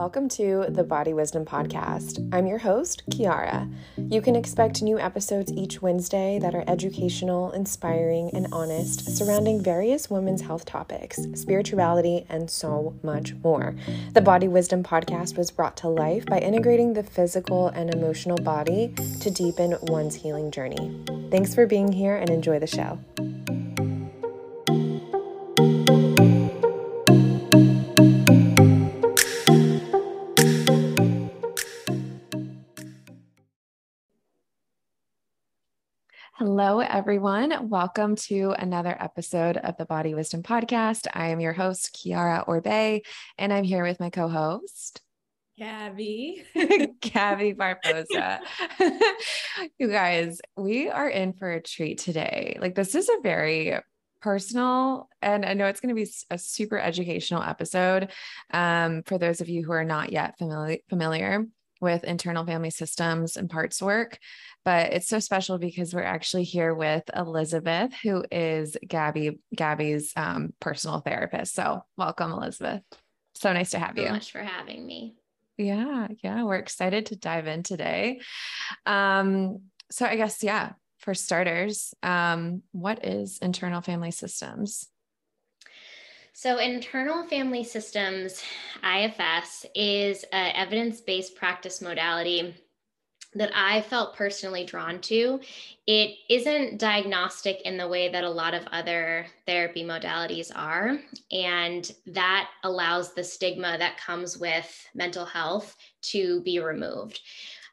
Welcome to the Body Wisdom Podcast. I'm your host, Kiara. You can expect new episodes each Wednesday that are educational, inspiring, and honest, surrounding various women's health topics, spirituality, and so much more. The Body Wisdom Podcast was brought to life by integrating the physical and emotional body to deepen one's healing journey. Thanks for being here and enjoy the show. Hello, everyone. Welcome to another episode of the Body Wisdom Podcast. I am your host, Kiara Orbe, and I'm here with my co host, Gabby. Gabby Barbosa. you guys, we are in for a treat today. Like, this is a very personal and i know it's going to be a super educational episode um, for those of you who are not yet familiar familiar with internal family systems and parts work. But it's so special because we're actually here with Elizabeth, who is Gabby Gabby's um, personal therapist. So welcome, Elizabeth. So nice to have you. So much for having me. Yeah, yeah, we're excited to dive in today. Um, so I guess yeah, for starters, um, what is internal family systems? So, internal family systems, IFS, is an evidence based practice modality that I felt personally drawn to. It isn't diagnostic in the way that a lot of other therapy modalities are. And that allows the stigma that comes with mental health to be removed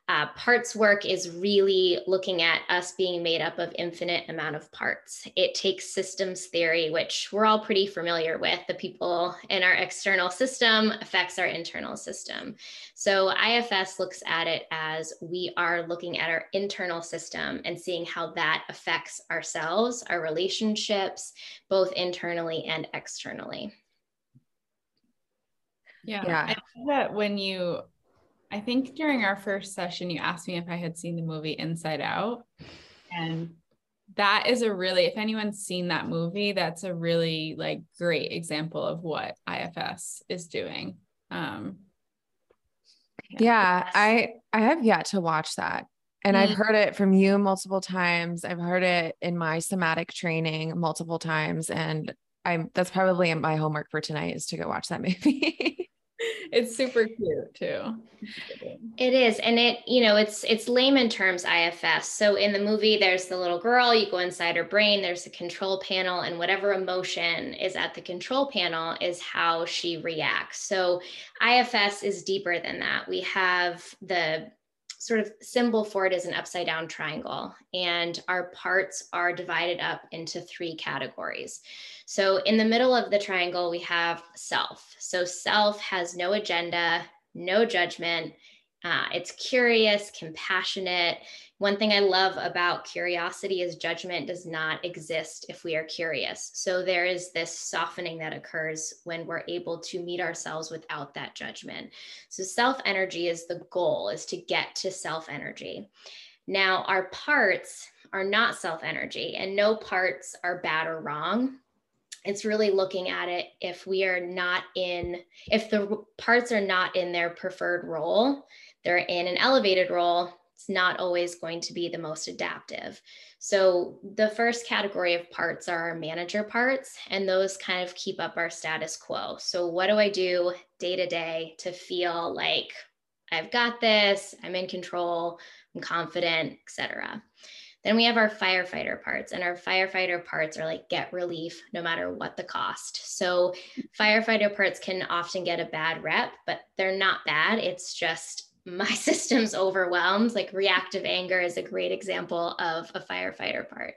uh, parts work is really looking at us being made up of infinite amount of parts. It takes systems theory which we're all pretty familiar with. The people in our external system affects our internal system. So ifs looks at it as we are looking at our internal system and seeing how that affects ourselves our relationships both internally and externally. Yeah, yeah. I think that when you I think during our first session, you asked me if I had seen the movie Inside Out. And that is a really, if anyone's seen that movie, that's a really like great example of what IFS is doing. Um, yeah, I I have yet to watch that. And I've heard it from you multiple times. I've heard it in my somatic training multiple times. And I'm that's probably my homework for tonight is to go watch that movie. it's super cute too. It is. And it, you know, it's it's layman terms IFS. So in the movie, there's the little girl, you go inside her brain, there's a control panel, and whatever emotion is at the control panel is how she reacts. So IFS is deeper than that. We have the sort of symbol for it is an upside down triangle, and our parts are divided up into three categories. So in the middle of the triangle, we have self. So self has no agenda, no judgment. Uh, it's curious, compassionate. One thing I love about curiosity is judgment does not exist if we are curious. So there is this softening that occurs when we're able to meet ourselves without that judgment. So self energy is the goal, is to get to self energy. Now, our parts are not self energy, and no parts are bad or wrong it's really looking at it if we are not in if the parts are not in their preferred role they're in an elevated role it's not always going to be the most adaptive. So the first category of parts are our manager parts and those kind of keep up our status quo. So what do i do day to day to feel like i've got this i'm in control i'm confident etc then we have our firefighter parts, and our firefighter parts are like get relief no matter what the cost. So, firefighter parts can often get a bad rep, but they're not bad. It's just my system's overwhelmed. Like reactive anger is a great example of a firefighter part.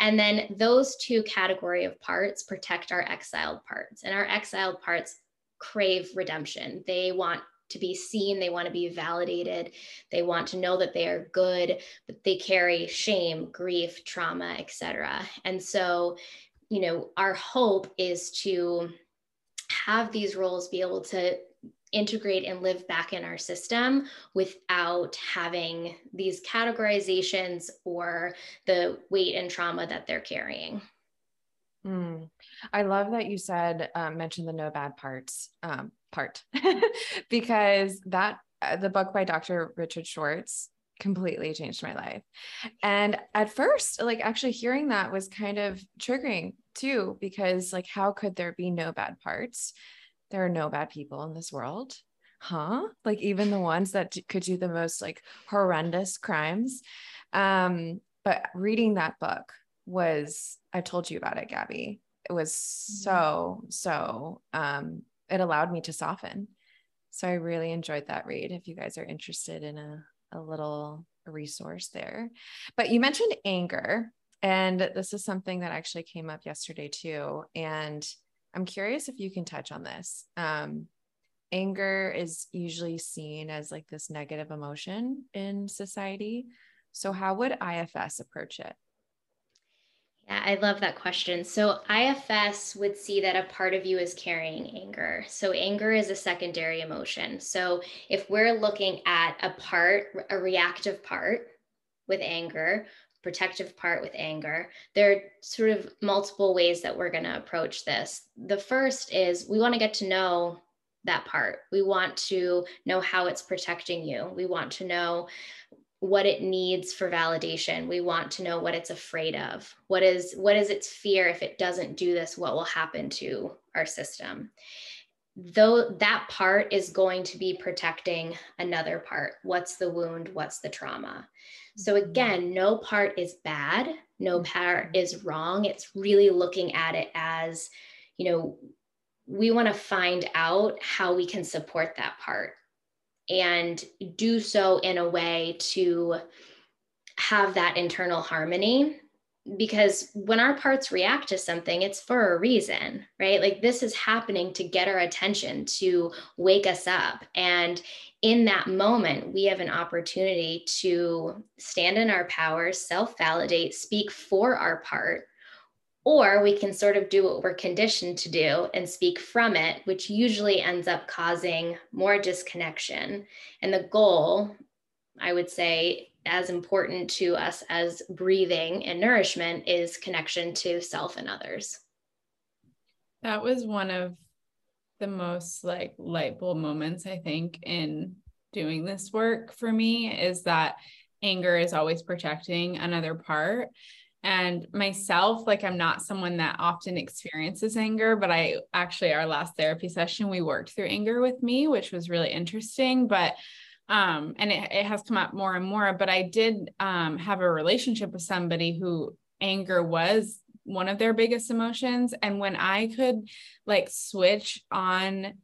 And then those two category of parts protect our exiled parts. And our exiled parts crave redemption. They want to be seen, they want to be validated, they want to know that they are good, but they carry shame, grief, trauma, etc. And so, you know, our hope is to have these roles be able to integrate and live back in our system without having these categorizations or the weight and trauma that they're carrying. Mm. I love that you said, um, mentioned the no bad parts. Um, part because that uh, the book by Dr. Richard Schwartz completely changed my life. And at first, like actually hearing that was kind of triggering too, because like, how could there be no bad parts? There are no bad people in this world. Huh? Like even the ones that could do the most like horrendous crimes. Um, but reading that book was, I told you about it, Gabby. It was mm-hmm. so, so, um, it allowed me to soften. So I really enjoyed that read. If you guys are interested in a a little resource there. But you mentioned anger, and this is something that actually came up yesterday too. And I'm curious if you can touch on this. Um, anger is usually seen as like this negative emotion in society. So, how would IFS approach it? Yeah, I love that question. So, IFS would see that a part of you is carrying anger. So, anger is a secondary emotion. So, if we're looking at a part, a reactive part with anger, protective part with anger, there are sort of multiple ways that we're going to approach this. The first is we want to get to know that part. We want to know how it's protecting you. We want to know what it needs for validation. We want to know what it's afraid of. What is what is its fear if it doesn't do this? What will happen to our system? Though that part is going to be protecting another part. What's the wound? What's the trauma? So mm-hmm. again no part is bad. No mm-hmm. part is wrong. It's really looking at it as you know we want to find out how we can support that part and do so in a way to have that internal harmony. Because when our parts react to something it's for a reason right? Like this is happening to get our attention to wake us up. And in that moment we have an opportunity to stand in our power self validate speak for our part or we can sort of do what we're conditioned to do and speak from it, which usually ends up causing more disconnection. And the goal, I would say, as important to us as breathing and nourishment is connection to self and others. That was one of the most like light bulb moments, I think, in doing this work for me is that anger is always protecting another part and myself like i'm not someone that often experiences anger but i actually our last therapy session we worked through anger with me which was really interesting but um and it, it has come up more and more but i did um have a relationship with somebody who anger was one of their biggest emotions. And when i could like switch on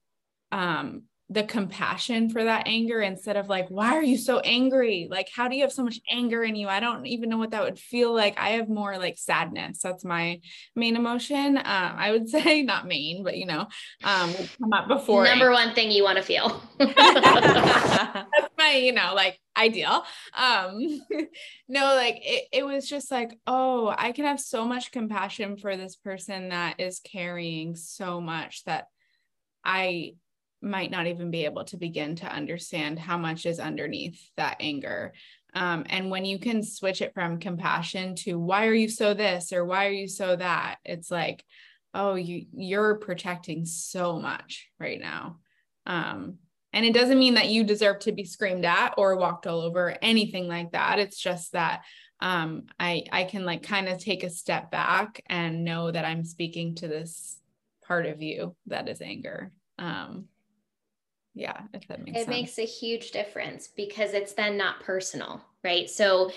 um the compassion for that anger instead of like why are you so angry? Like how do you have so much anger in you? I don't even know what that would feel like. I have more like sadness. That's my main emotion. Um, i would say not main but you know um come up before number anger. one thing you want to feel. That's my you know like ideal. Um no like it, it was just like oh i can have so much compassion for this person that is carrying so much that i might not even be able to begin to understand how much is underneath that anger. Um, and when you can switch it from compassion to why are you so this or why are you so that, it's like, oh, you you're protecting so much right now. Um, and it doesn't mean that you deserve to be screamed at or walked all over, or anything like that. It's just that um, I I can like kind of take a step back and know that I'm speaking to this part of you that is anger. Um, yeah if that makes it sense. makes a huge difference because it's then not personal right? So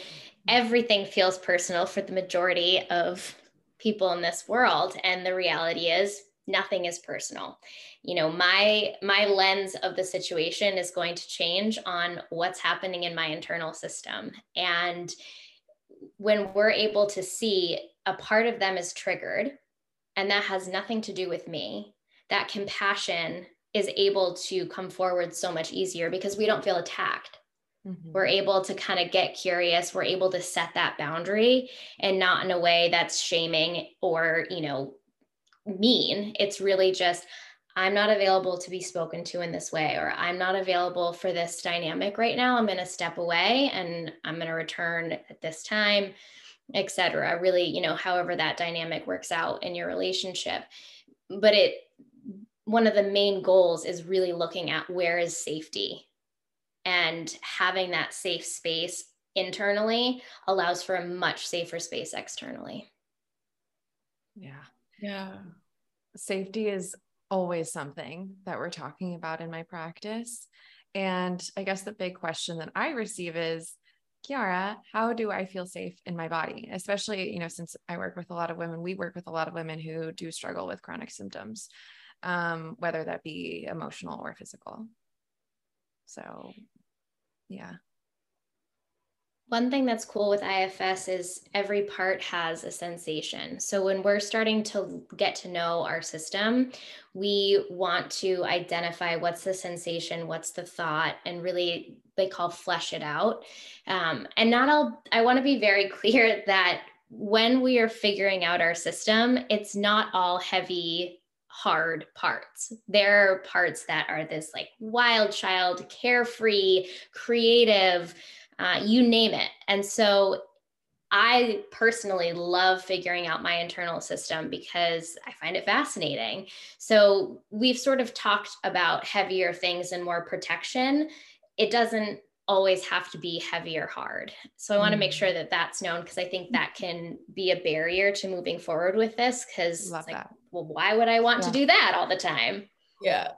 everything feels personal for the majority of people in this world. And the reality is nothing is personal. You know my my lens of the situation is going to change on what's happening in my internal system. And when we're able to see a part of them is triggered and that has nothing to do with me that compassion is able to come forward so much easier because we don't feel attacked. Mm-hmm. We're able to kind of get curious. We're able to set that boundary and not in a way that's shaming or, you know, mean. It's really just, I'm not available to be spoken to in this way, or I'm not available for this dynamic right now. I'm going to step away and I'm going to return at this time, etc. Really, you know, however that dynamic works out in your relationship. But it one of the main goals is really looking at where is safety and having that safe space internally allows for a much safer space externally. Yeah. Yeah. Safety is always something that we're talking about in my practice. And I guess the big question that I receive is, Kiara, how do I feel safe in my body? Especially, you know, since I work with a lot of women, we work with a lot of women who do struggle with chronic symptoms, um, whether that be emotional or physical. So, yeah. One thing that's cool with IFS is every part has a sensation. So when we're starting to get to know our system, we want to identify what's the sensation, what's the thought, and really they call flesh it out. Um, and not all, I want to be very clear that when we are figuring out our system, it's not all heavy hard parts. There are parts that are this like wild child, carefree, creative, uh, you name it. And so I personally love figuring out my internal system because I find it fascinating. So we've sort of talked about heavier things and more protection. It doesn't always have to be heavy or hard. So I want to make mm. sure that that's known because I think that can be a barrier to moving forward with this because like, that. Well, why would I want yeah. to do that all the time? Yeah.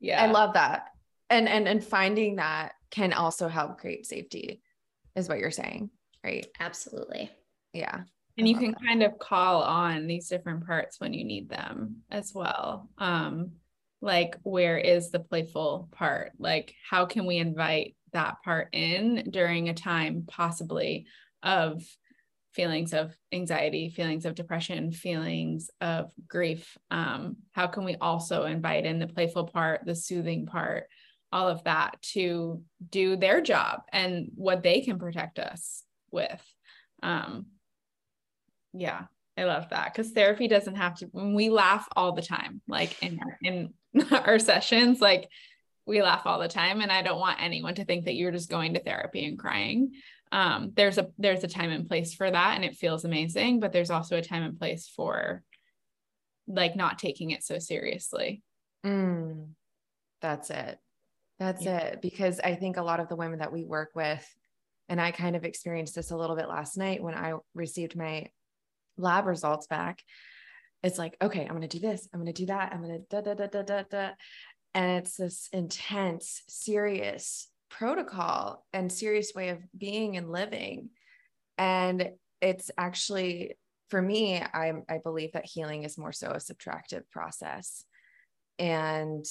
Yeah. I love that. And and and finding that can also help create safety is what you're saying right absolutely yeah and you can that. kind of call on these different parts when you need them as well um like where is the playful part like how can we invite that part in during a time possibly of feelings of anxiety feelings of depression feelings of grief um, how can we also invite in the playful part the soothing part all of that to do their job and what they can protect us with. Um, yeah, I love that because therapy doesn't have to. We laugh all the time, like in in our sessions, like we laugh all the time, and I don't want anyone to think that you're just going to therapy and crying. Um, there's a there's a time and place for that, and it feels amazing. But there's also a time and place for like not taking it so seriously. Mm, that's it. That's yeah. it. Because I think a lot of the women that we work with, and I kind of experienced this a little bit last night when I received my lab results back. It's like, okay, I'm going to do this. I'm going to do that. I'm going to da, da, da, da, da, da. And it's this intense, serious protocol and serious way of being and living. And it's actually, for me, I, I believe that healing is more so a subtractive process. And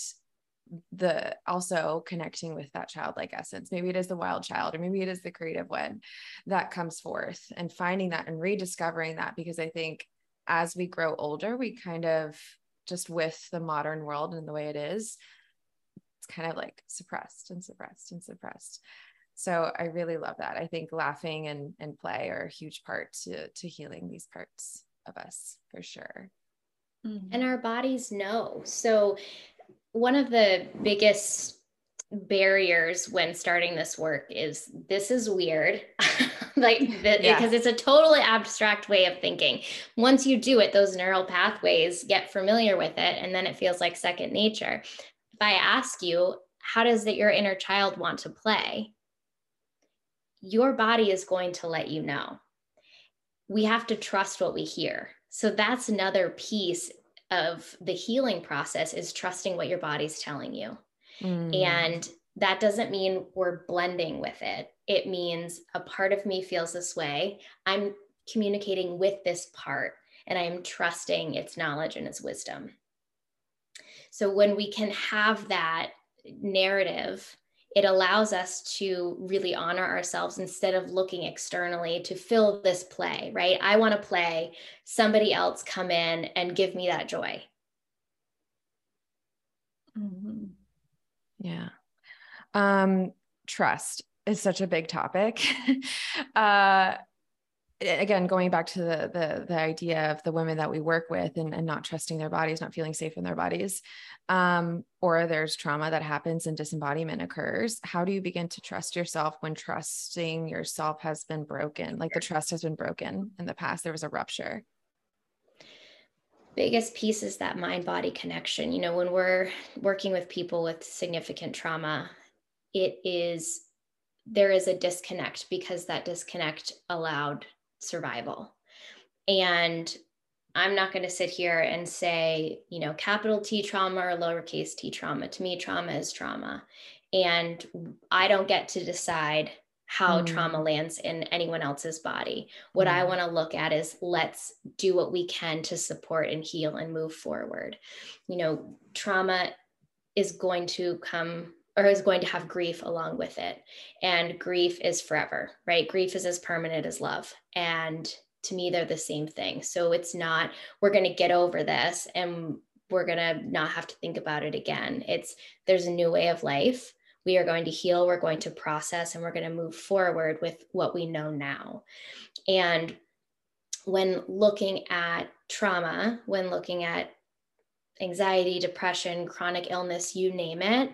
the also connecting with that childlike essence maybe it is the wild child or maybe it is the creative one that comes forth and finding that and rediscovering that because i think as we grow older we kind of just with the modern world and the way it is it's kind of like suppressed and suppressed and suppressed. So i really love that. I think laughing and, and play are a huge part to, to healing these parts of us for sure. Mm-hmm. And our bodies know. So one of the biggest barriers when starting this work is this is weird. Like the, yeah. because it's a totally abstract way of thinking. Once you do it those neural pathways get familiar with it and then it feels like second nature. if i ask you how does that your inner child want to play your body is going to let you know we have to trust what we hear so that's another piece of the healing process is trusting what your body's telling you. Mm. And that doesn't mean we're blending with it. It means a part of me feels this way. I'm communicating with this part and I am trusting its knowledge and its wisdom. So when we can have that narrative it allows us to really honor ourselves instead of looking externally to fill this play, right? I want to play, somebody else come in and give me that joy. Mm-hmm. Yeah. Um, trust is such a big topic. uh, again going back to the, the the idea of the women that we work with and, and not trusting their bodies not feeling safe in their bodies um, or there's trauma that happens and disembodiment occurs how do you begin to trust yourself when trusting yourself has been broken? Like the trust has been broken in the past. There was a rupture. Biggest piece is that mind body connection. You know, when we're working with people with significant trauma, it is there is a disconnect because that disconnect allowed survival. And I'm not going to sit here and say, you know, capital T trauma or lowercase t trauma. To me, trauma is trauma. And I don't get to decide how mm. trauma lands in anyone else's body. What mm. I want to look at is let's do what we can to support and heal and move forward. You know, trauma is going to come or is going to have grief along with it. And grief is forever, right? Grief is as permanent as love. And to me, they're the same thing. So it's not, we're going to get over this and we're going to not have to think about it again. It's, there's a new way of life we are going to heal, we're going to process, and we're going to move forward with what we know now. And when looking at trauma, when looking at anxiety, depression, chronic illness, you name it,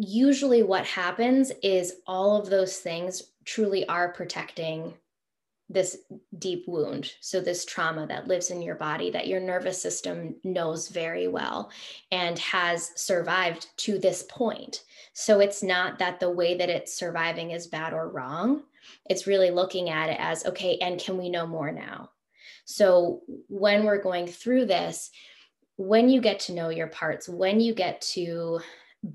usually what happens is all of those things truly are protecting this deep wound. So, this trauma that lives in your body that your nervous system knows very well and has survived to this point. So, it's not that the way that it's surviving is bad or wrong. It's really looking at it as okay, and can we know more now? So, when we're going through this, when you get to know your parts, when you get to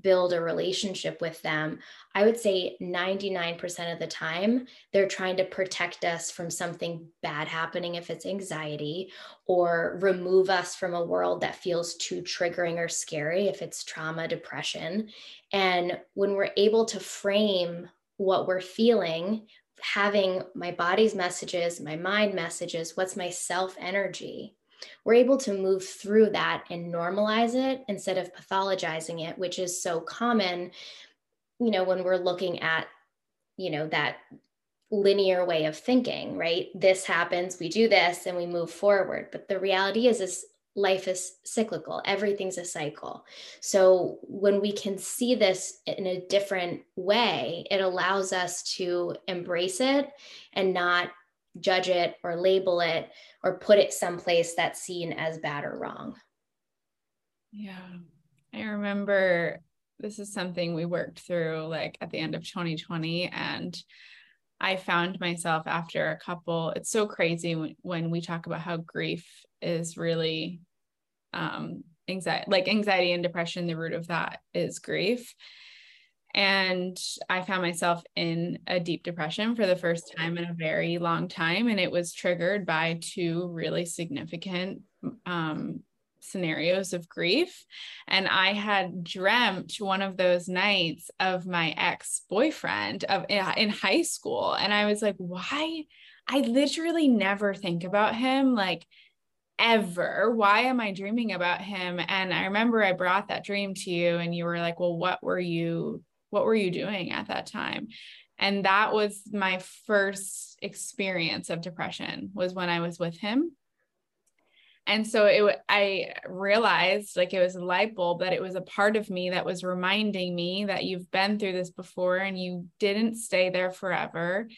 build a relationship with them, I would say 99% of the time, they're trying to protect us from something bad happening if it's anxiety, or remove us from a world that feels too triggering or scary if it's trauma, depression. And when we're able to frame what we're feeling, having my body's messages, my mind messages, what's my self energy, we're able to move through that and normalize it instead of pathologizing it, which is so common, you know, when we're looking at, you know, that linear way of thinking, right? This happens, we do this, and we move forward. But the reality is, is life is cyclical everything's a cycle so when we can see this in a different way it allows us to embrace it and not judge it or label it or put it someplace that's seen as bad or wrong. Yeah. I remember this is something we worked through like at the end of 2020 and I found myself after a couple it's so crazy when, when we talk about how grief is really um anxiety like anxiety and depression the root of that is grief and I found myself in a deep depression for the first time in a very long time. And it was triggered by two really significant um, scenarios of grief. And I had dreamt one of those nights of my ex boyfriend of in high school. And I was like, why? I literally never think about him like ever. Why am I dreaming about him? And I remember I brought that dream to you, and you were like, well, what were you what were you doing at that time? And that was my first experience of depression was when i was with him. And so it i realized like it was a light bulb that it was a part of me that was reminding me that you've been through this before and you didn't stay there forever.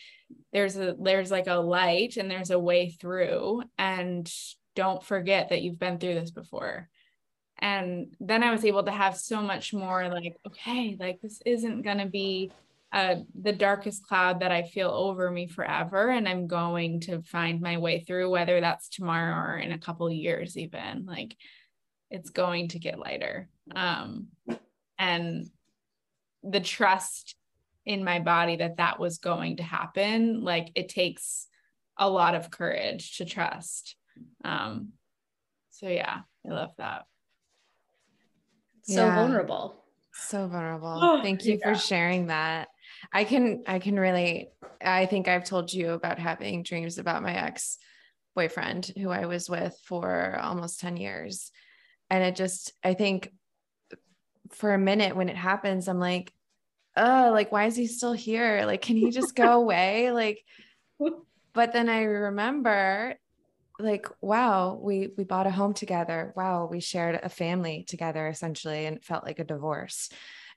There's a there's like a light and there's a way through. And don't forget that you've been through this before and then i was able to have so much more like okay like this isn't going to be uh, the darkest cloud that i feel over me forever and i'm going to find my way through whether that's tomorrow or in a couple years even. Like it's going to get lighter. Um, and the trust in my body that that was going to happen like it takes a lot of courage to trust. Um, so yeah i love that so yeah. vulnerable. So vulnerable. Oh, thank you yeah. for sharing that. I can i can really i think i've told you about having dreams about my ex boyfriend who i was with for almost 10 years. And it just i think for a minute when it happens i'm like oh like why is he still here? Like can he just go away? Like but then i remember like wow we we bought a home together. Wow we shared a family together essentially and it felt like a divorce.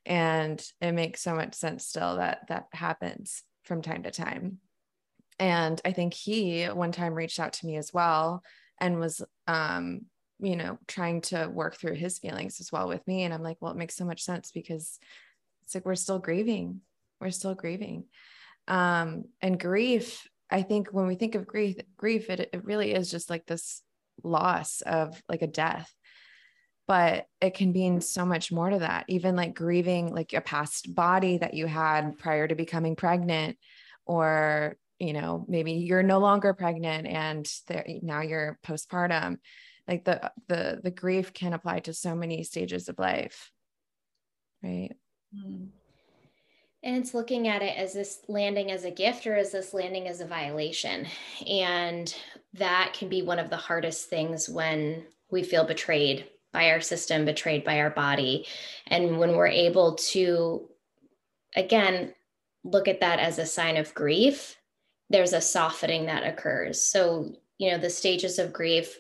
And it makes so much sense still that that happens from time to time. And i think he one time reached out to me as well and was um you know trying to work through his feelings as well with me. And i'm like well it makes so much sense because it's like we're still grieving. We're still grieving. Um and grief i think when we think of grief grief it, it really is just like this loss of like a death. But it can mean so much more to that. Even like grieving like a past body that you had prior to becoming pregnant or you know maybe you're no longer pregnant and now you're postpartum. Like the the the grief can apply to so many stages of life right? Mm. And it's looking at it as this landing as a gift or is this landing as a violation. And that can be one of the hardest things when we feel betrayed by our system betrayed by our body. And when we're able to again look at that as a sign of grief there's a softening that occurs. So you know the stages of grief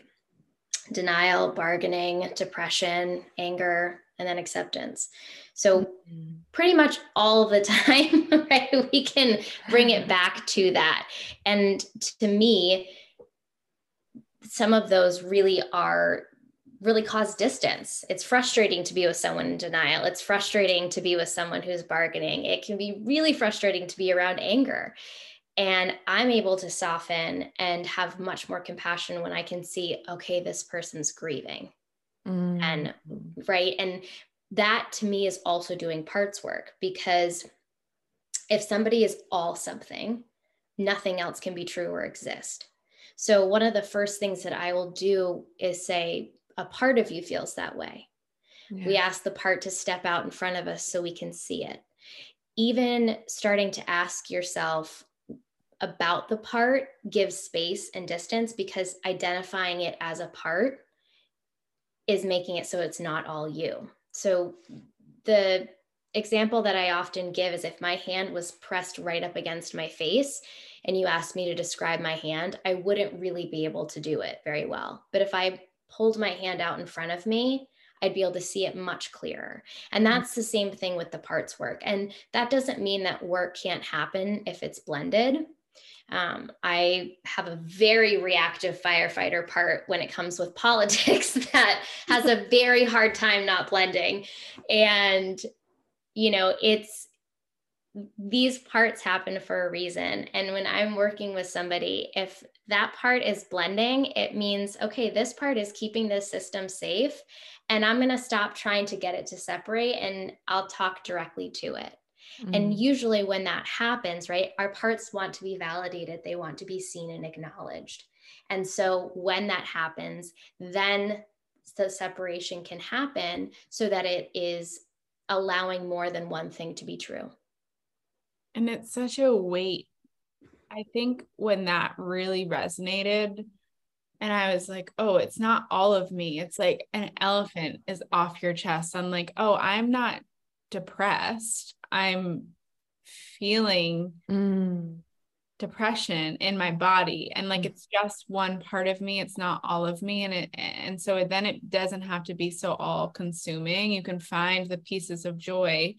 denial, bargaining, depression, anger, and then acceptance. So, mm-hmm. pretty much all the time, right, we can bring it back to that. And to me, some of those really are really cause distance. It's frustrating to be with someone in denial. It's frustrating to be with someone who's bargaining. It can be really frustrating to be around anger. And I'm able to soften and have much more compassion when I can see, okay, this person's grieving. Mm. And right. And that to me is also doing parts work because if somebody is all something, nothing else can be true or exist. So, one of the first things that I will do is say, a part of you feels that way. Yeah. We ask the part to step out in front of us so we can see it. Even starting to ask yourself, about the part gives space and distance because identifying it as a part is making it so it's not all you. So the example that I often give is if my hand was pressed right up against my face and you asked me to describe my hand, I wouldn't really be able to do it very well. But if I pulled my hand out in front of me, I'd be able to see it much clearer. And mm-hmm. that's the same thing with the parts work. And that doesn't mean that work can't happen if it's blended. Um, I have a very reactive firefighter part when it comes with politics that has a very hard time not blending. And, you know, it's these parts happen for a reason. And when I'm working with somebody, if that part is blending, it means, okay, this part is keeping this system safe. And I'm going to stop trying to get it to separate and I'll talk directly to it. Mm-hmm. And usually, when that happens, right, our parts want to be validated, they want to be seen and acknowledged. And so, when that happens, then the separation can happen so that it is allowing more than one thing to be true. And it's such a weight. I think when that really resonated, and I was like, oh, it's not all of me. It's like an elephant is off your chest. I'm like, oh, I'm not depressed. I'm feeling mm. depression in my body. And like mm. it's just one part of me. It's not all of me. And it and so then it doesn't have to be so all consuming. You can find the pieces of joy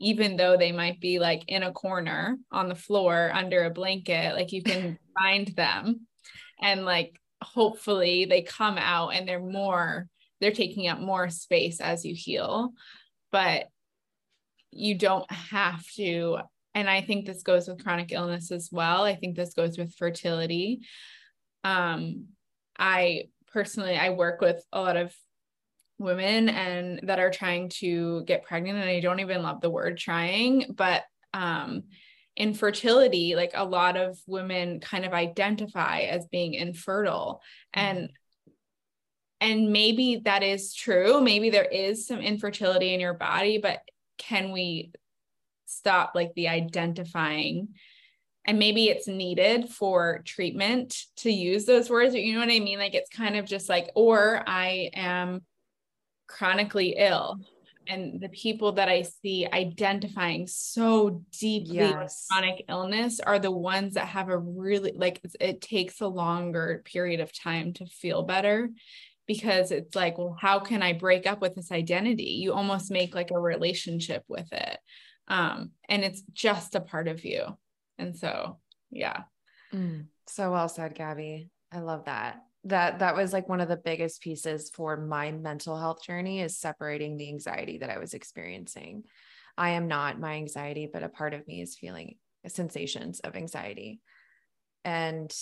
even though they might be like in a corner on the floor under a blanket like you can find them. And like hopefully they come out and they're more they're taking up more space as you heal. But you don't have to and i think this goes with chronic illness as well. I think this goes with fertility. Um i personally i work with a lot of women and that are trying to get pregnant and i don't even love the word trying but um infertility like a lot of women kind of identify as being infertile. Mm-hmm. and and maybe that is true. Maybe there is some infertility in your body but can we stop like the identifying? And maybe it's needed for treatment to use those words you know what i mean? Like it's kind of just like or i am chronically ill. And the people that i see identifying so deeply yes. with chronic illness are the ones that have a really like it takes a longer period of time to feel better because it's like, well, how can I break up with this identity? You almost make like a relationship with it. Um, and it's just a part of you. And so, yeah. Mm, so well said, Gabby. I love that. that that was like one of the biggest pieces for my mental health journey is separating the anxiety that I was experiencing. I am not my anxiety, but a part of me is feeling sensations of anxiety. And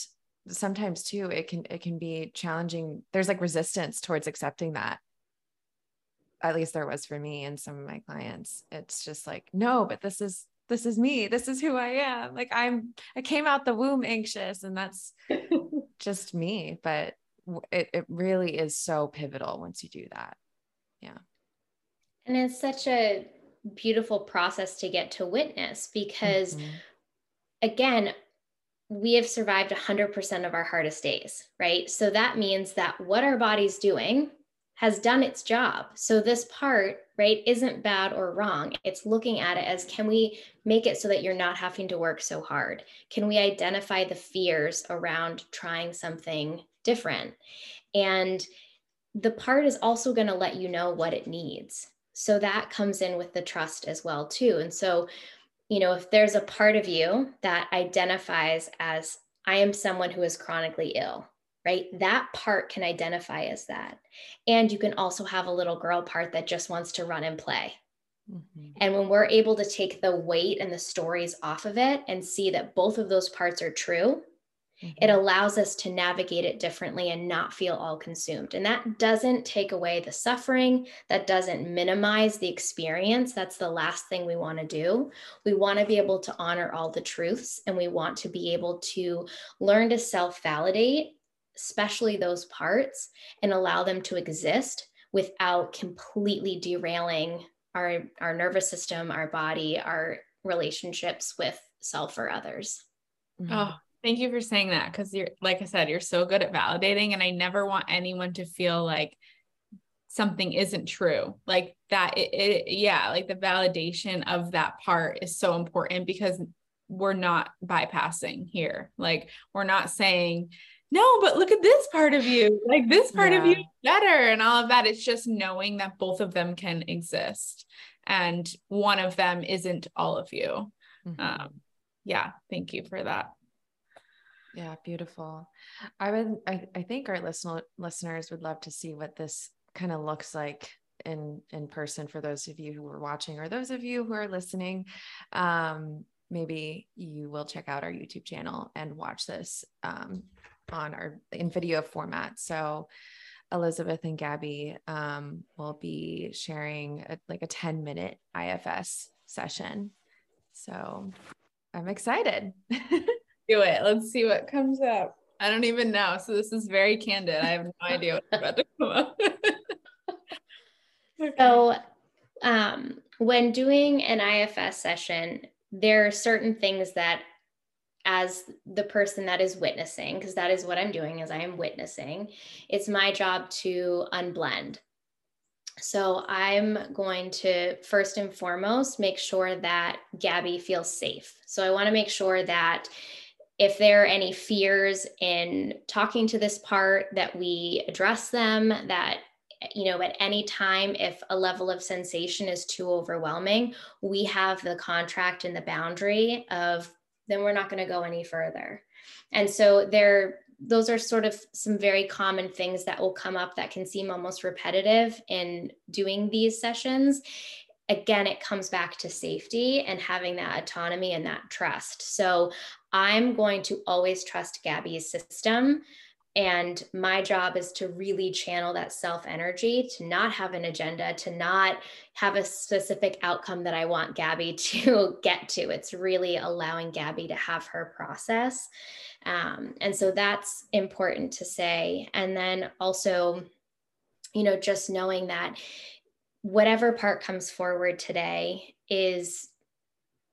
sometimes too it can it can be challenging. There's like resistance towards accepting that. At least there was for me and some of my clients. It's just like, no, but this is this is me. This is who I am. Like I'm I came out the womb anxious and that's just me, but it, it really is so pivotal once you do that. Yeah. And it's such a beautiful process to get to witness because, mm-hmm. again, we have survived 100% of our hardest days, right? So that means that what our body's doing has done its job. So this part, right, isn't bad or wrong. It's looking at it as can we make it so that you're not having to work so hard? Can we identify the fears around trying something different? And the part is also going to let you know what it needs. So that comes in with the trust as well too. And so, you know, if there's a part of you that identifies as I am someone who is chronically ill, right? That part can identify as that. And you can also have a little girl part that just wants to run and play. Mm-hmm. And when we're able to take the weight and the stories off of it and see that both of those parts are true. It allows us to navigate it differently and not feel all consumed. And that doesn't take away the suffering, that doesn't minimize the experience. That's the last thing we want to do. We want to be able to honor all the truths and we want to be able to learn to self validate especially those parts, and allow them to exist without completely derailing our, our nervous system, our body, our relationships with self or others. Mm-hmm. Oh, thank you for saying that. Cause you're, like I said, you're so good at validating. And I never want anyone to feel like something isn't true. Like that, it, it, yeah, like the validation of that part is so important because we're not bypassing here. Like we're not saying, no, but look at this part of you. Like this part yeah. of you better and all of that. It's just knowing that both of them can exist and one of them isn't all of you. Mm-hmm. Um, yeah, thank you for that. Yeah, beautiful. I would I, I think our listener listeners would love to see what this kind of looks like in in person for those of you who are watching or those of you who are listening. Um, maybe you will check out our YouTube channel and watch this um, on our in video format. So Elizabeth and Gabby um, will be sharing a, like a 10 minute IFS session. So I'm excited. Do it. Let's see what comes up. I don't even know. So this is very candid. I have no idea what's about to come up. okay. So um, when doing an IFS session, there are certain things that as the person that is witnessing because that is what i'm doing is i am witnessing it's my job to unblend so i'm going to first and foremost make sure that gabby feels safe so i want to make sure that if there are any fears in talking to this part that we address them that you know at any time if a level of sensation is too overwhelming we have the contract and the boundary of then we're not going to go any further. And so there those are sort of some very common things that will come up that can seem almost repetitive in doing these sessions. Again, it comes back to safety and having that autonomy and that trust. So I'm going to always trust Gabby's system and my job is to really channel that self energy, to not have an agenda, to not have a specific outcome that I want Gabby to get to. It's really allowing Gabby to have her process. Um, and so that's important to say. And then also, you know, just knowing that whatever part comes forward today is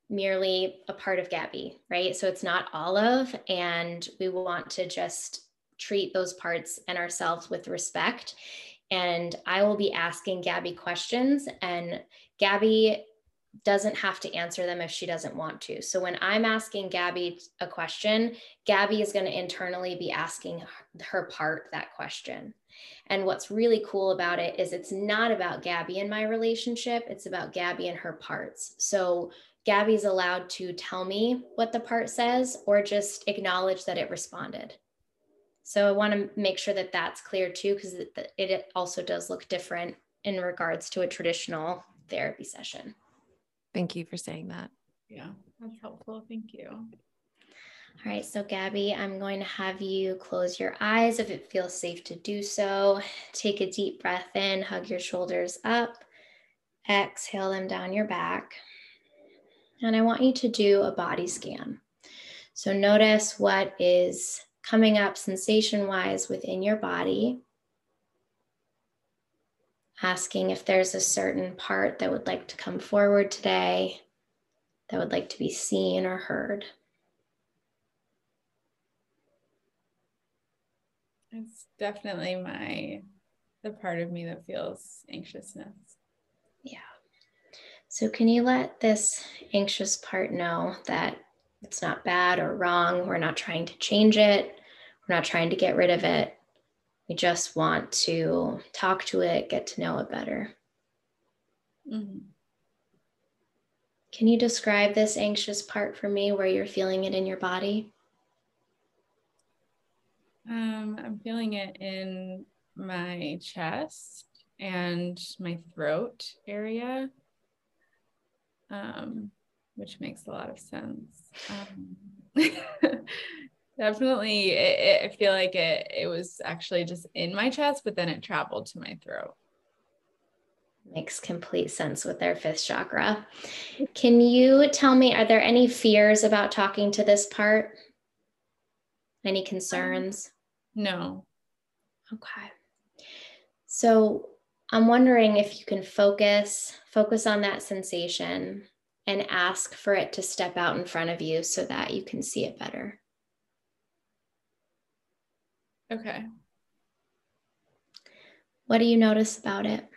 merely a part of Gabby, right? So it's not all of, and we want to just treat those parts and ourselves with respect. And I will be asking Gabby questions, and Gabby doesn't have to answer them if she doesn't want to. So when I'm asking Gabby a question, Gabby is going to internally be asking her part that question. And what's really cool about it is it's not about Gabby and my relationship, it's about Gabby and her parts. So Gabby's allowed to tell me what the part says or just acknowledge that it responded. So I want to make sure that that's clear too, because it, it also does look different in regards to a traditional therapy session. Thank you for saying that. Yeah, that's helpful. Thank you. All right, so Gabby, I'm going to have you close your eyes if it feels safe to do so. Take a deep breath in, hug your shoulders up, exhale them down your back. And I want you to do a body scan. So notice what is coming up sensation wise within your body. Asking if there's a certain part that would like to come forward today, that would like to be seen or heard. It's definitely my the part of me that feels anxiousness. Yeah. So can you let this anxious part know that it's not bad or wrong? We're not trying to change it. We're not trying to get rid of it. We just want to talk to it, get to know it better. Mm-hmm. Can you describe this anxious part for me where you're feeling it in your body? Um, I'm feeling it in my chest and my throat area, um, which makes a lot of sense. Um, definitely it, it, i feel like it it was actually just in my chest but then it traveled to my throat. Makes complete sense with their fifth chakra. Can you tell me are there any fears about talking to this part? Any concerns? Um, no. Okay. So i'm wondering if you can focus focus on that sensation and ask for it to step out in front of you so that you can see it better Okay. What do you notice about it?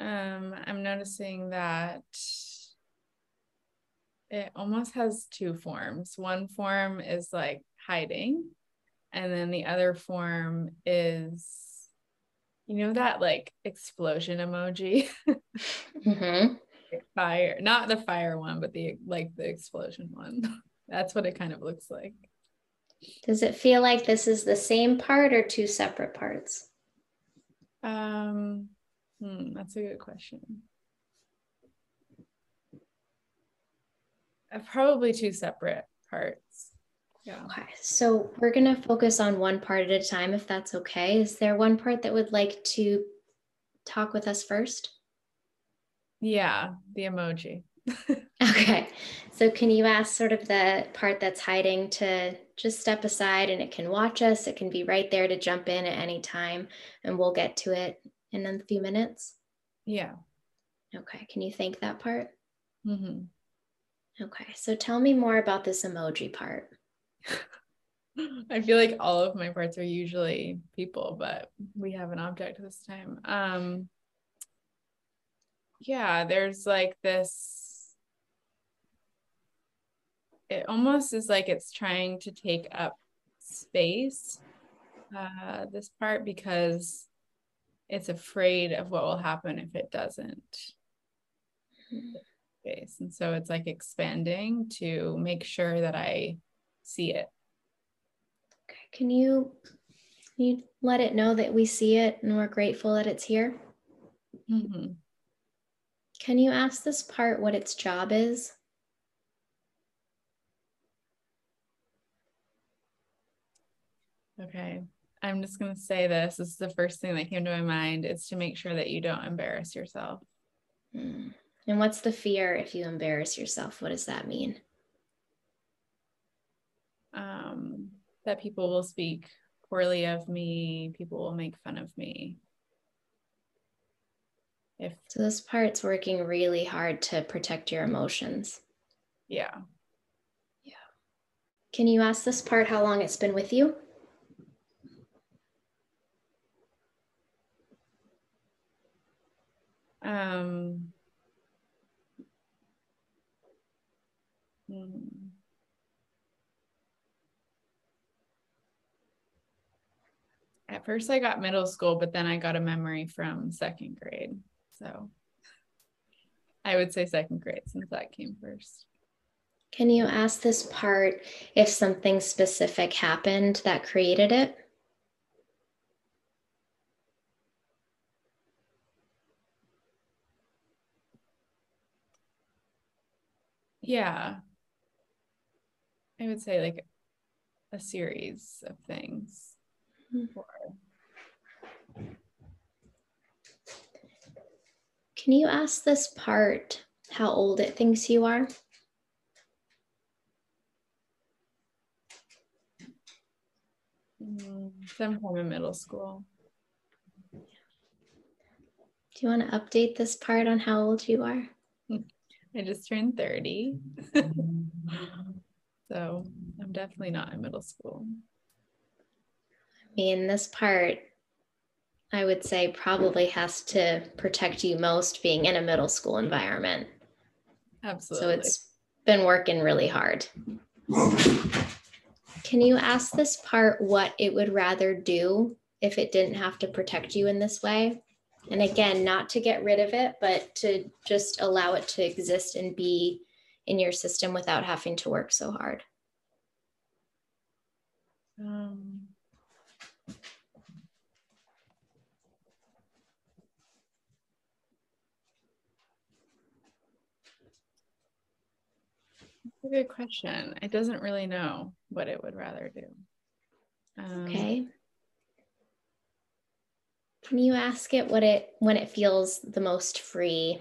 Um, I'm noticing that it almost has two forms. One form is like hiding, and then the other form is, you know, that like explosion emoji. mm-hmm. fire, not the fire one, but the like the explosion one. That's what it kind of looks like. Does it feel like this is the same part or two separate parts? Um, hmm, that's a good question. Uh, probably two separate parts. Yeah. Okay. So we're going to focus on one part at a time, if that's okay. Is there one part that would like to talk with us first? Yeah, the emoji. Okay. So, can you ask sort of the part that's hiding to just step aside and it can watch us? It can be right there to jump in at any time and we'll get to it in a few minutes? Yeah. Okay. Can you thank that part? Mm-hmm. Okay. So, tell me more about this emoji part. I feel like all of my parts are usually people, but we have an object this time. Um, yeah, there's like this it almost is like it's trying to take up space uh, this part because it's afraid of what will happen if it doesn't. Space. And so it's like expanding to make sure that i see it. Okay can you can you let it know that we see it and we're grateful that it's here? Mm-hmm. can you ask this part what its job is Okay. I'm just going to say this. This is the first thing that came to my mind is to make sure that you don't embarrass yourself. Mm. And what's the fear if you embarrass yourself? What does that mean? Um, that people will speak poorly of me, people will make fun of me. If so this part's working really hard to protect your emotions. Yeah. Yeah. Can you ask this part how long it's been with you? Um, hmm. At first, I got middle school, but then I got a memory from second grade. So I would say second grade since that came first. Can you ask this part if something specific happened that created it? Yeah. I would say like a series of things. Can you ask this part how old it thinks you are? Mm, sometime in middle school. Do you want to update this part on how old you are? I just turned 30. so I'm definitely not in middle school. I mean, this part, I would say, probably has to protect you most being in a middle school environment. Absolutely. So it's been working really hard. Can you ask this part what it would rather do if it didn't have to protect you in this way? And again, not to get rid of it, but to just allow it to exist and be in your system without having to work so hard. Um, a good question. It doesn't really know what it would rather do. Um, okay. Can you ask it what it when it feels the most free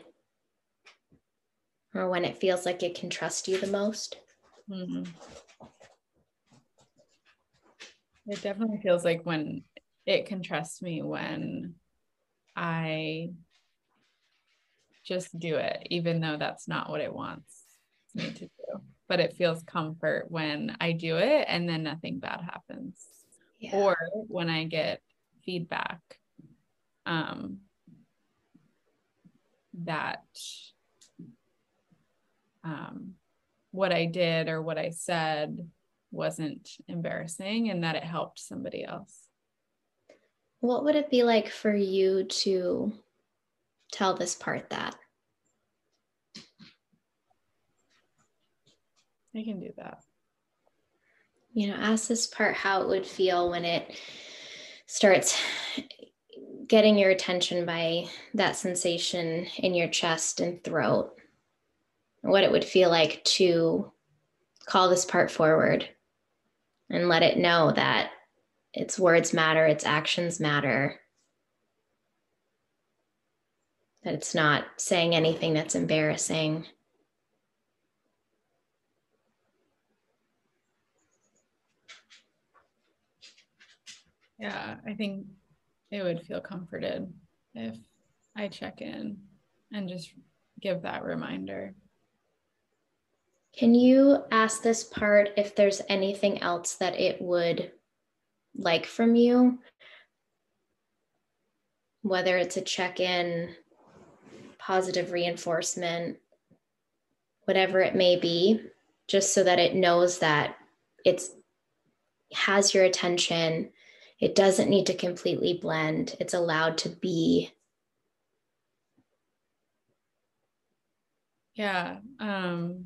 or when it feels like it can trust you the most? Mm-hmm. It definitely feels like when it can trust me when I just do it, even though that's not what it wants me to do. But it feels comfort when I do it and then nothing bad happens. Yeah. Or when I get feedback um, that um, what I did or what I said wasn't embarrassing and that it helped somebody else. What would it be like for you to tell this part that? I can do that. You know, ask this part how it would feel when it starts getting your attention by that sensation in your chest and throat. What it would feel like to call this part forward and let it know that its words matter, its actions matter, that it's not saying anything that's embarrassing. Yeah, I think it would feel comforted if I check in and just give that reminder. Can you ask this part if there's anything else that it would like from you? Whether it's a check in, positive reinforcement, whatever it may be, just so that it knows that it's has your attention it doesn't need to completely blend, it's allowed to be. Yeah. Um,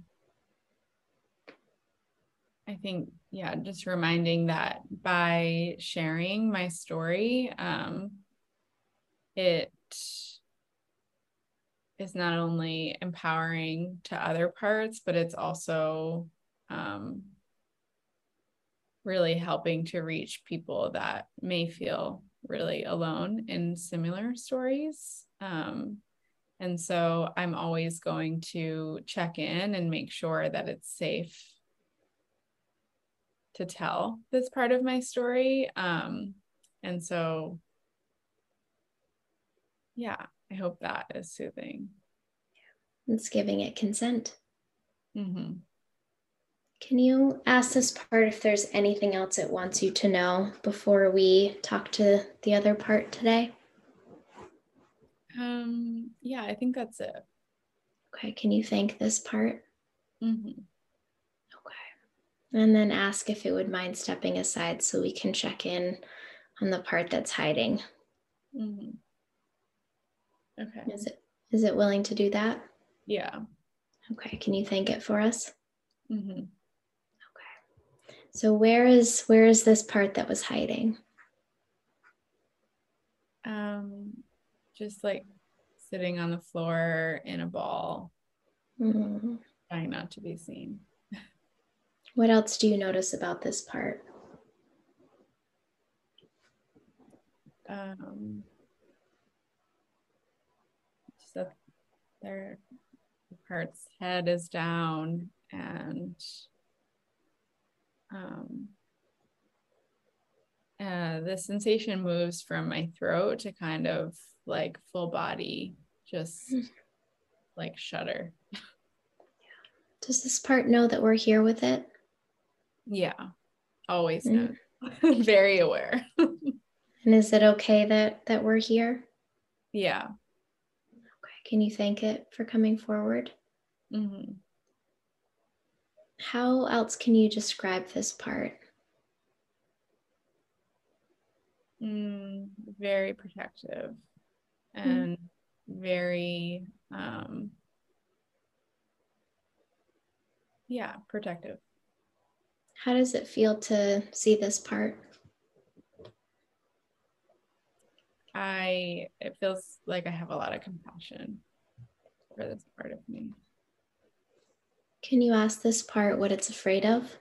I think, yeah, just reminding that by sharing my story, um, it is not only empowering to other parts, but it's also um, really helping to reach people that may feel really alone in similar stories. Um, and so I'm always going to check in and make sure that it's safe to tell this part of my story. Um, and so, yeah, I hope that is soothing. It's giving it consent. Mm-hmm. Can you ask this part if there's anything else it wants you to know before we talk to the other part today? Um, yeah, I think that's it. Okay, can you thank this part? Mm-hmm. Okay. And then ask if it would mind stepping aside so we can check in on the part that's hiding. Mm-hmm. Okay. Is it is it willing to do that? Yeah. Okay, can you thank it for us? Mm-hmm. So where is where is this part that was hiding? Um, just like sitting on the floor in a ball, Mm-hmm. trying not to be seen. What else do you notice about this part? Um, just that their part's head is down and um, uh, the sensation moves from my throat to kind of like full body, just Hmm. like shudder. Does this part know that we're here with it? Yeah, always Mm. know. Very aware. And is it okay that that we're here? yeah. Okay. Can you thank it for coming forward? hmm How else can you describe this part? Mm, very protective and very um yeah protective How does it feel to see this part? i it feels like i have a lot of compassion for this part of me Can you ask this part what it's afraid of?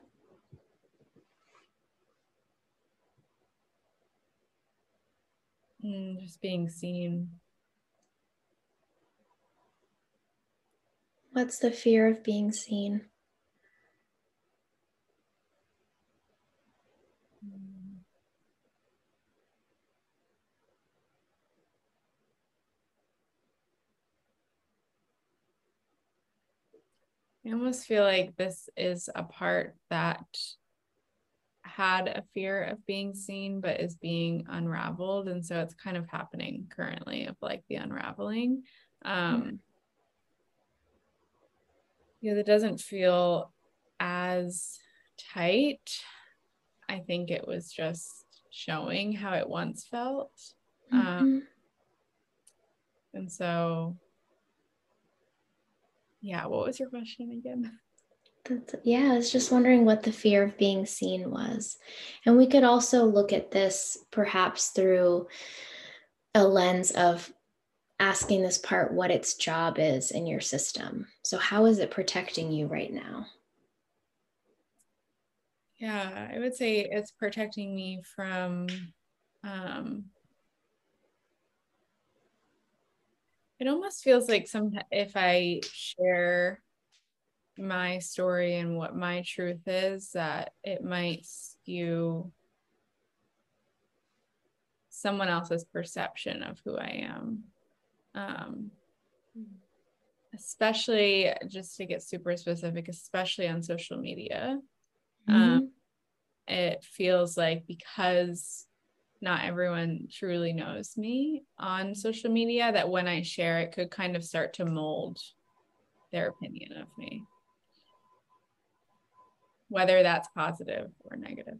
Mm, just being seen What's the fear of being seen? I almost feel like this is a part that had a fear of being seen but is being unraveled. And so it's kind of happening currently of like the unraveling. Um yeah that doesn't feel as tight. I think it was just showing how it once felt. Um, Mhm. and so yeah what was your question again That's, yeah, I was just wondering what the fear of being seen was. And we could also look at this perhaps through a lens of asking this part what its job is in your system. So, how is it protecting you right now? Yeah, I would say it's protecting me from um it almost feels like some if I share my story and what my truth is that it might skew someone else's perception of who I am. Um especially just to get super specific, especially on social media. Um, it feels like because not everyone truly knows me on social media that when I share it could kind of start to mold their opinion of me. Whether that's positive or negative.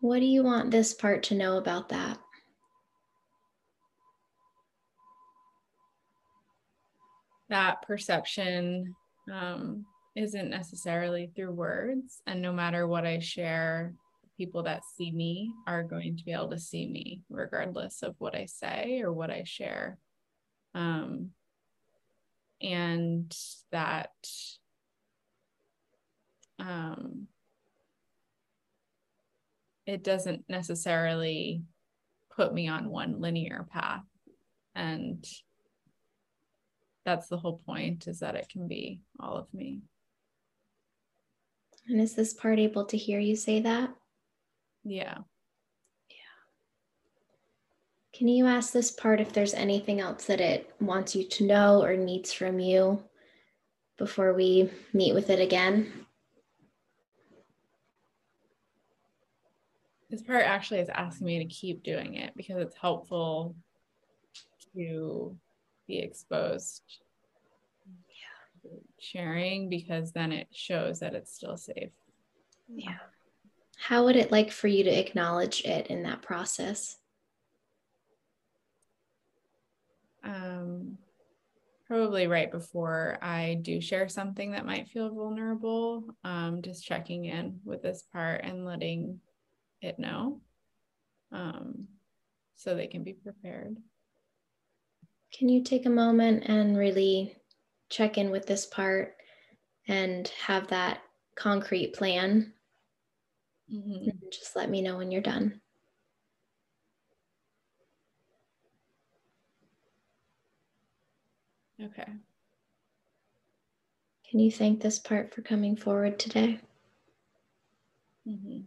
What do you want this part to know about that? That perception um, isn't necessarily through words. And no matter what I share, people that see me are going to be able to see me regardless of what I say or what I share. Um, and that um, it doesn't necessarily put me on one linear path. And that's the whole point is that it can be all of me. And is this part able to hear you say that? Yeah. Yeah. Can you ask this part if there's anything else that it wants you to know or needs from you before we meet with it again? This part actually is asking me to keep doing it because it's helpful to be exposed. Yeah. Sharing because then it shows that it's still safe. Yeah. How would it like for you to acknowledge it in that process? Um, probably right before I do share something that might feel vulnerable, um, just checking in with this part and letting it know um, so they can be prepared. Can you take a moment and really check in with this part and have that concrete plan? Mm-hmm. Just let me know when you're done. Okay. Can you thank this part for coming forward today? Mm-hmm.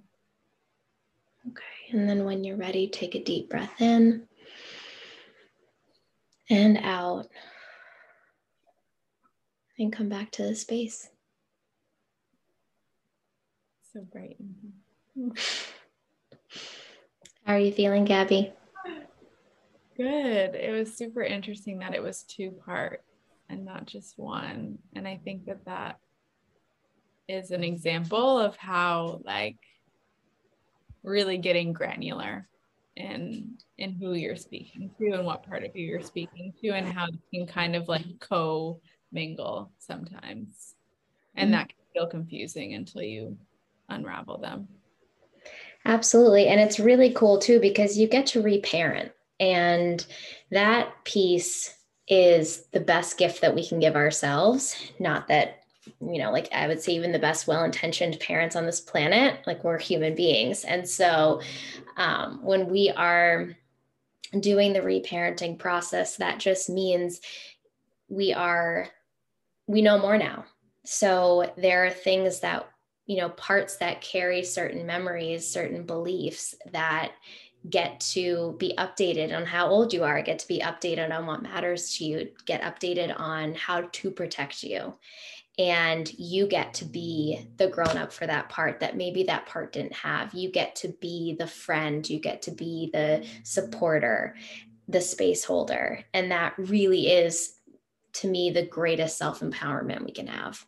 Okay, and then when you're ready, take a deep breath in and out. And come back to the space. So bright. How are you feeling, Gabby? Good. It was super interesting that it was two part and not just one. And I think that that is an example of how like really getting granular in in who you're speaking to and what part of you you're speaking to and how you can kind of like co mingle sometimes and mm-hmm. that can feel confusing until you unravel them absolutely and it's really cool too because you get to reparent and that piece is the best gift that we can give ourselves. Not that, you know, like I would say, even the best well intentioned parents on this planet, like we're human beings. And so um, when we are doing the reparenting process, that just means we are, we know more now. So there are things that, you know, parts that carry certain memories, certain beliefs that get to be updated on how old you are, get to be updated on what matters to you, get updated on how to protect you. And you get to be the grown up for that part that maybe that part didn't have. You get to be the friend, you get to be the supporter, the space holder. And that really is, to me, the greatest self empowerment we can have.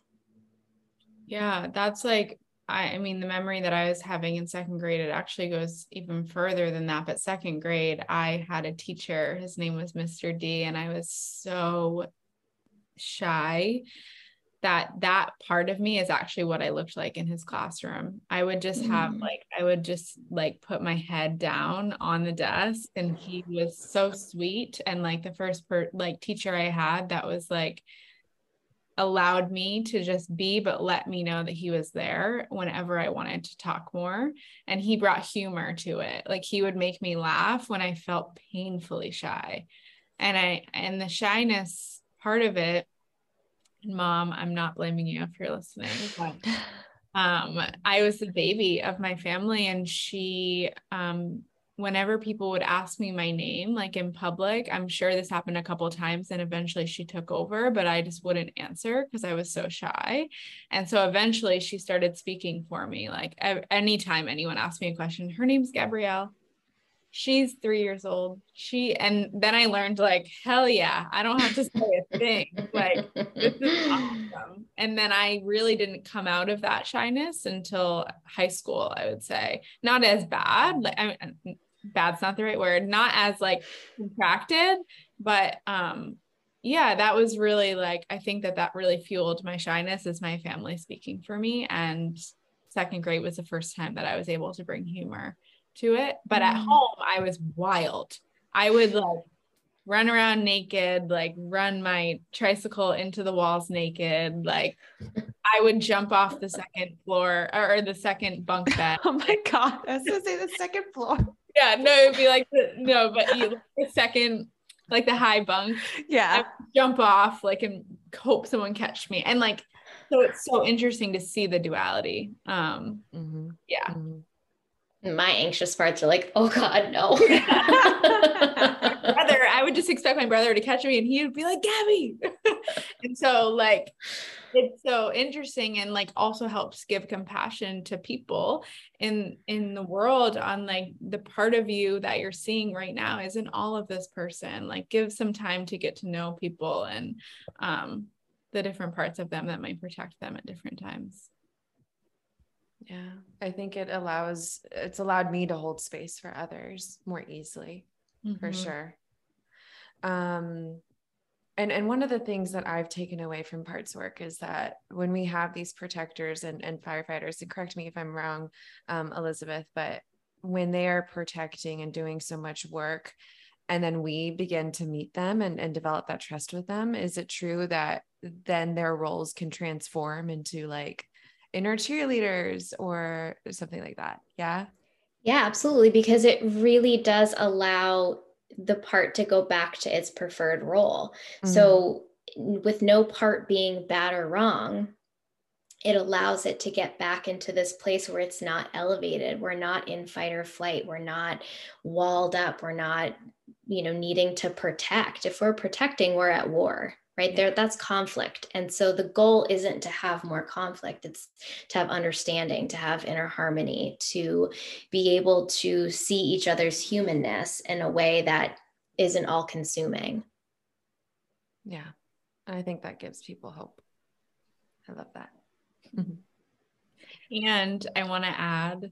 Yeah, that's like I, I mean, the memory that I was having in second grade, it actually goes even further than that. But second grade, I had a teacher, his name was Mr. D, and I was so shy that that part of me is actually what I looked like in his classroom. I would just have mm. like I would just like put my head down on the desk and he was so sweet and like the first per like teacher I had that was like allowed me to just be, but let me know that he was there whenever I wanted to talk more. And he brought humor to it. Like he would make me laugh when I felt painfully shy. And I, and the shyness part of it, mom, I'm not blaming you if you're listening, but um, I was the baby of my family and she um, whenever people would ask me my name like in public i'm sure this happened a couple times and eventually she took over but i just wouldn't answer because i was so shy. And so eventually she started speaking for me like anytime anyone asked me a question her name's gabrielle. She's three years old. She and then i learned like hell yeah i don't have to say a thing. Like this is awesome. And then i really didn't come out of that shyness until high school i would say. Not as bad like I, bad's not the right word, not as like contracted, but um yeah, that was really like I think that that really fueled my shyness as my family speaking for me and second grade was the first time that I was able to bring humor to it, but at mm. home I was wild. I would like run around naked, like run my tricycle into the walls naked. Like I would jump off the second floor or, the second bunk bed. oh my God. I was going to say the second floor yeah, no, it'd be like the, no, but you the second like the high bunk. Yeah. Jump off like and hope someone catch me. And like so it's so interesting to see the duality. Um mm-hmm. yeah. Mm-hmm my anxious parts are like, oh God, no. would just expect my brother to catch me and he would be like, Gabby. and so like it's so interesting and like also helps give compassion to people in in the world on like the part of you that you're seeing right now isn't all of this person. Like give some time to get to know people and um the different parts of them that might protect them at different times. Yeah, I think it allows it's allowed me to hold space for others more easily, mm-hmm. for sure. Um and and one of the things that I've taken away from parts work is that when we have these protectors and, and firefighters, and correct me if I'm wrong, um, Elizabeth, but when they are protecting and doing so much work, and then we begin to meet them and, and develop that trust with them, is it true that then their roles can transform into like inner cheerleaders or something like that? Yeah. Yeah, absolutely. Because it really does allow the part to go back to its preferred role. Mm-hmm. So, with no part being bad or wrong, it allows it to get back into this place where it's not elevated. We're not in fight or flight. We're not walled up. We're not, you know, needing to protect. If we're protecting, we're at war right? There that's conflict. And so the goal isn't to have more conflict. It's to have understanding to have inner harmony to be able to see each other's humanness in a way that isn't all consuming. Yeah. I think that gives people hope. I love that. Mm-hmm. And i want to add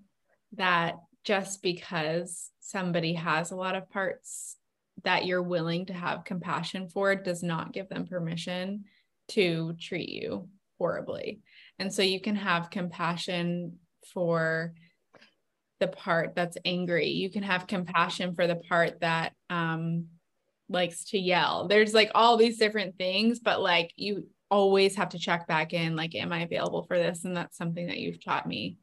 that just because somebody has a lot of parts that you're willing to have compassion for does not give them permission to treat you horribly. And so you can have compassion for the part that's angry. You can have compassion for the part that um likes to yell. There's like all these different things, but like you always have to check back in like am I available for this and that's something that you've taught me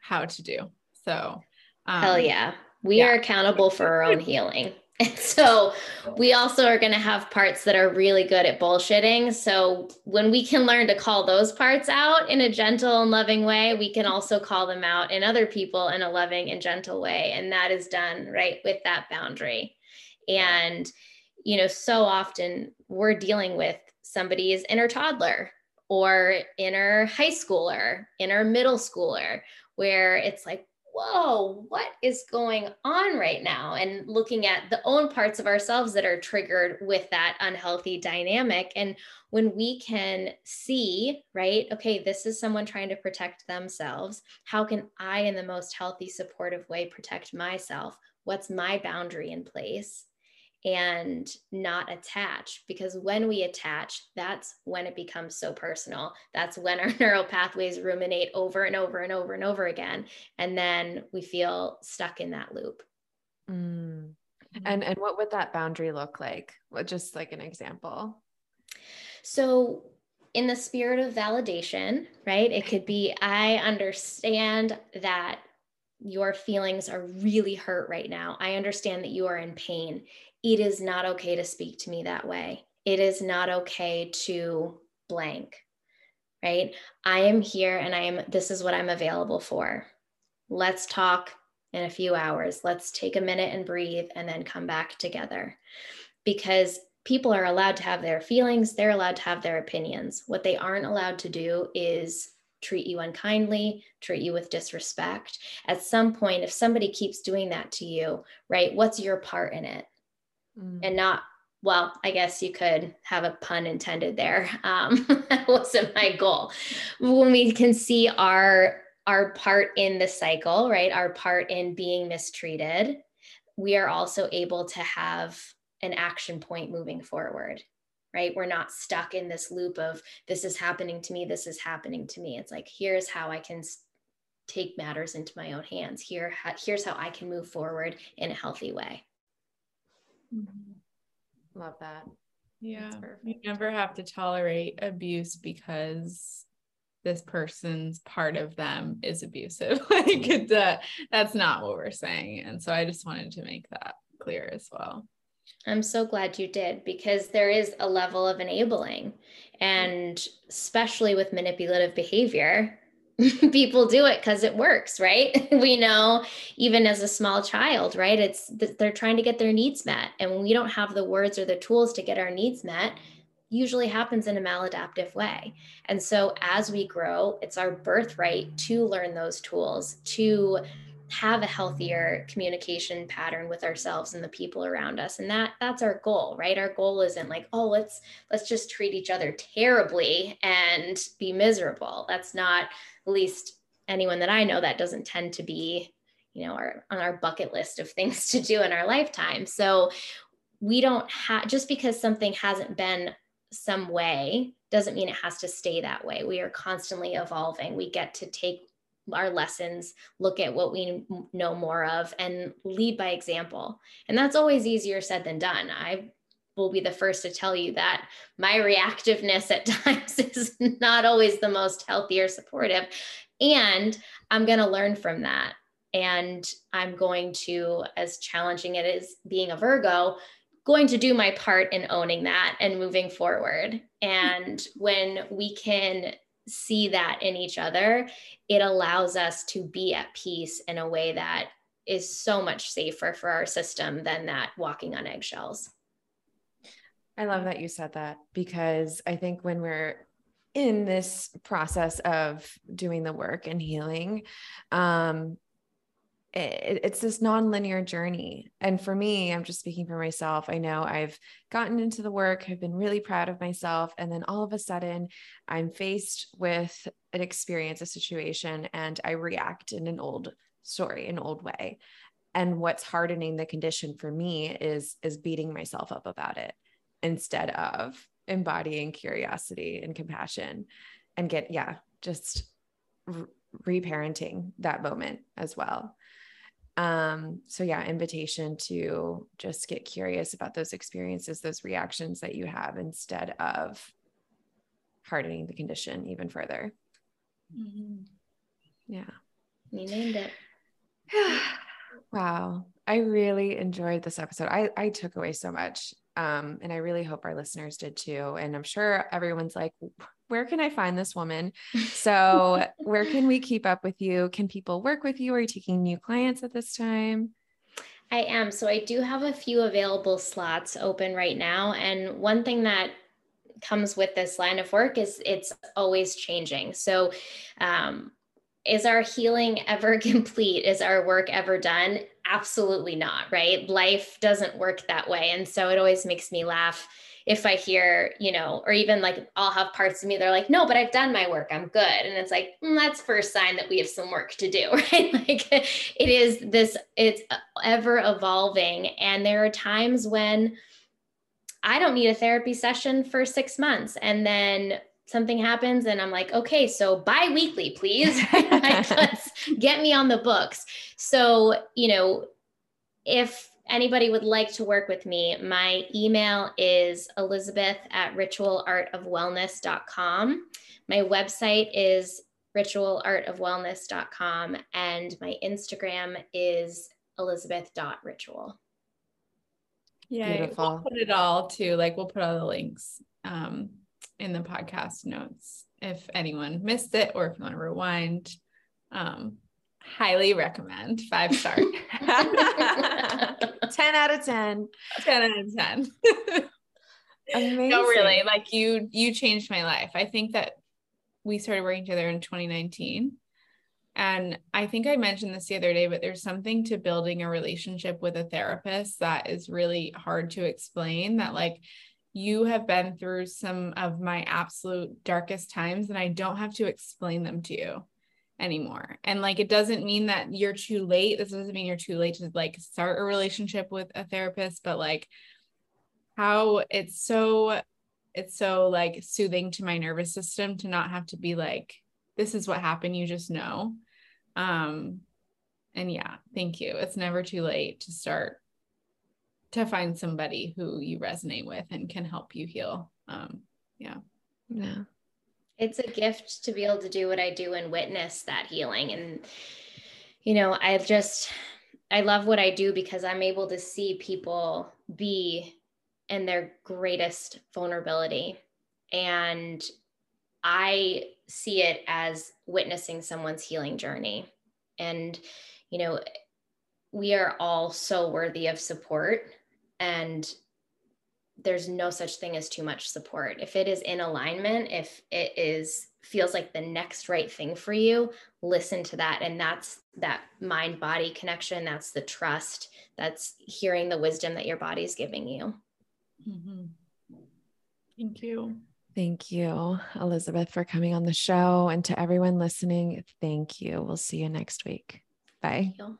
how to do. So um, Hell yeah. We yeah. are accountable for our own healing. And so we also are going to have parts that are really good at bullshitting. So when we can learn to call those parts out in a gentle and loving way, we can also call them out in other people in a loving and gentle way. And that is done right with that boundary. And, you know, so often we're dealing with somebody's inner toddler or inner high schooler, inner middle schooler, where it's like, whoa, what is going on right now? And looking at the own parts of ourselves that are triggered with that unhealthy dynamic. And when we can see, right, okay, this is someone trying to protect themselves. How can I, in the most healthy, supportive way, protect myself? What's my boundary in place? And not attach because when we attach that's when it becomes so personal that's when our neural pathways ruminate over and over and over and over again and then we feel stuck in that loop mm. mm-hmm. and and what would that boundary look like what just like an example so in the spirit of validation right it could be i understand that your feelings are really hurt right now. I understand that you are in pain it is not okay to speak to me that way. It is not okay to blank, right? I am here and I am, this is what I'm available for. Let's talk in a few hours. Let's take a minute and breathe and then come back together. Because people are allowed to have their feelings, they're allowed to have their opinions. What they aren't allowed to do is treat you unkindly, treat you with disrespect. At some point, if somebody keeps doing that to you, right, what's your part in it? Mm. and not well, I guess you could have a pun intended there. Um, that wasn't my goal. When we can see our our part in the cycle, right? Our part in being mistreated, we are also able to have an action point moving forward, right? We're not stuck in this loop of this is happening to me, this is happening to me. It's like here's how I can take matters into my own hands. Here, here's how I can move forward in a healthy way. Mm-hmm. Love that. Yeah. You never have to tolerate abuse because this person's part of them is abusive. like it's, uh, that's not what we're saying. And so I just wanted to make that clear as well. I'm so glad you did because there is a level of enabling. And especially with manipulative behavior, people do it because it works, right? we know even as a small child, right? It's they're trying to get their needs met. And when we don't have the words or the tools to get our needs met, usually happens in a maladaptive way. And so as we grow, it's our birthright to learn those tools, to have a healthier communication pattern with ourselves and the people around us and that that's our goal right our goal isn't like oh let's let's just treat each other terribly and be miserable that's not at least anyone that I know that doesn't tend to be, you know, our, on our bucket list of things to do in our lifetime. So we don't have just because something hasn't been some way doesn't mean it has to stay that way. We are constantly evolving. We get to take our lessons, look at what we know more of, and lead by example. And that's always easier said than done. I will be the first to tell you that my reactiveness at times is not always the most healthy or supportive. And I'm going to learn from that. And I'm going to, as challenging it is being a Virgo, going to do my part in owning that and moving forward. And when we can see that in each other, it allows us to be at peace in a way that is so much safer for our system than that walking on eggshells. I love that you said that because I think when we're in this process of doing the work and healing, um, it, it's this non-linear journey. And for me i'm just speaking for myself. I know i've gotten into the work i've been really proud of myself and then all of a sudden i'm faced with an experience a situation and i react in an old story an old way. And what's hardening the condition for me is is beating myself up about it instead of embodying curiosity and compassion and get yeah just re- reparenting that moment as well um so yeah invitation to just get curious about those experiences those reactions that you have instead of hardening the condition even further. Mm-hmm. yeah. You named it. Wow. I really enjoyed this episode. I i took away so much um and i really hope our listeners did too. And i'm sure everyone's like where can I find this woman? So, where can we keep up with you? Can people work with you? Are you taking new clients at this time? I am. So, I do have a few available slots open right now. And one thing that comes with this line of work is it's always changing. So, um, is our healing ever complete? Is our work ever done? Absolutely not, right? Life doesn't work that way. And so it always makes me laugh if I hear, you know, or even like I'll have parts of me that are like, no, but I've done my work, I'm good. And it's like, mm, that's first sign that we have some work to do, right? like it is this, it's ever evolving. And there are times when I don't need a therapy session for six months. And then something happens and I'm like, okay, so bi-weekly, please. like, let's get me on the books. So, you know, if anybody would like to work with me, my email is elizabeth at ritualartofwellness.com. My website is ritualartofwellness.com and my Instagram is elizabeth.ritual. Yeah, Beautiful. we'll put it all too. Like we'll put all the links um, in the podcast notes if anyone missed it or if you want to rewind. Um, highly recommend. Five star. 10 out of 10 10 out of 10 Amazing. no really like you you changed my life. I think that we started working together in 2019 and i think i mentioned this the other day but there's something to building a relationship with a therapist that is really hard to explain that like you have been through some of my absolute darkest times and i don't have to explain them to you anymore. And like it doesn't mean that you're too late. This doesn't mean you're too late to like start a relationship with a therapist, but like how it's so it's so like soothing to my nervous system to not have to be like this is what happened, you just know. Um and yeah, thank you. It's never too late to start to find somebody who you resonate with and can help you heal. Um yeah. Yeah it's a gift to be able to do what I do and witness that healing. And, you know, I just, I love what I do because I'm able to see people be in their greatest vulnerability. And I see it as witnessing someone's healing journey. And, you know, we are all so worthy of support. And there's no such thing as too much support. If it is in alignment, if it is feels like the next right thing for you, listen to that and that's that mind body connection, that's the trust, that's hearing the wisdom that your body's giving you. Mm-hmm. Thank you. Thank you, Elizabeth, for coming on the show. And to everyone listening, thank you. We'll see you next week. Bye. Bye.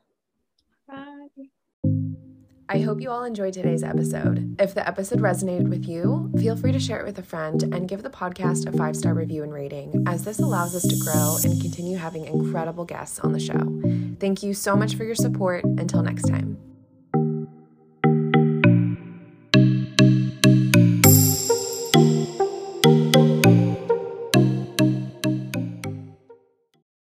I hope you all enjoyed today's episode. If the episode resonated with you, feel free to share it with a friend and give the podcast a five star review and rating, as this allows us to grow and continue having incredible guests on the show. Thank you so much for your support. Until next time.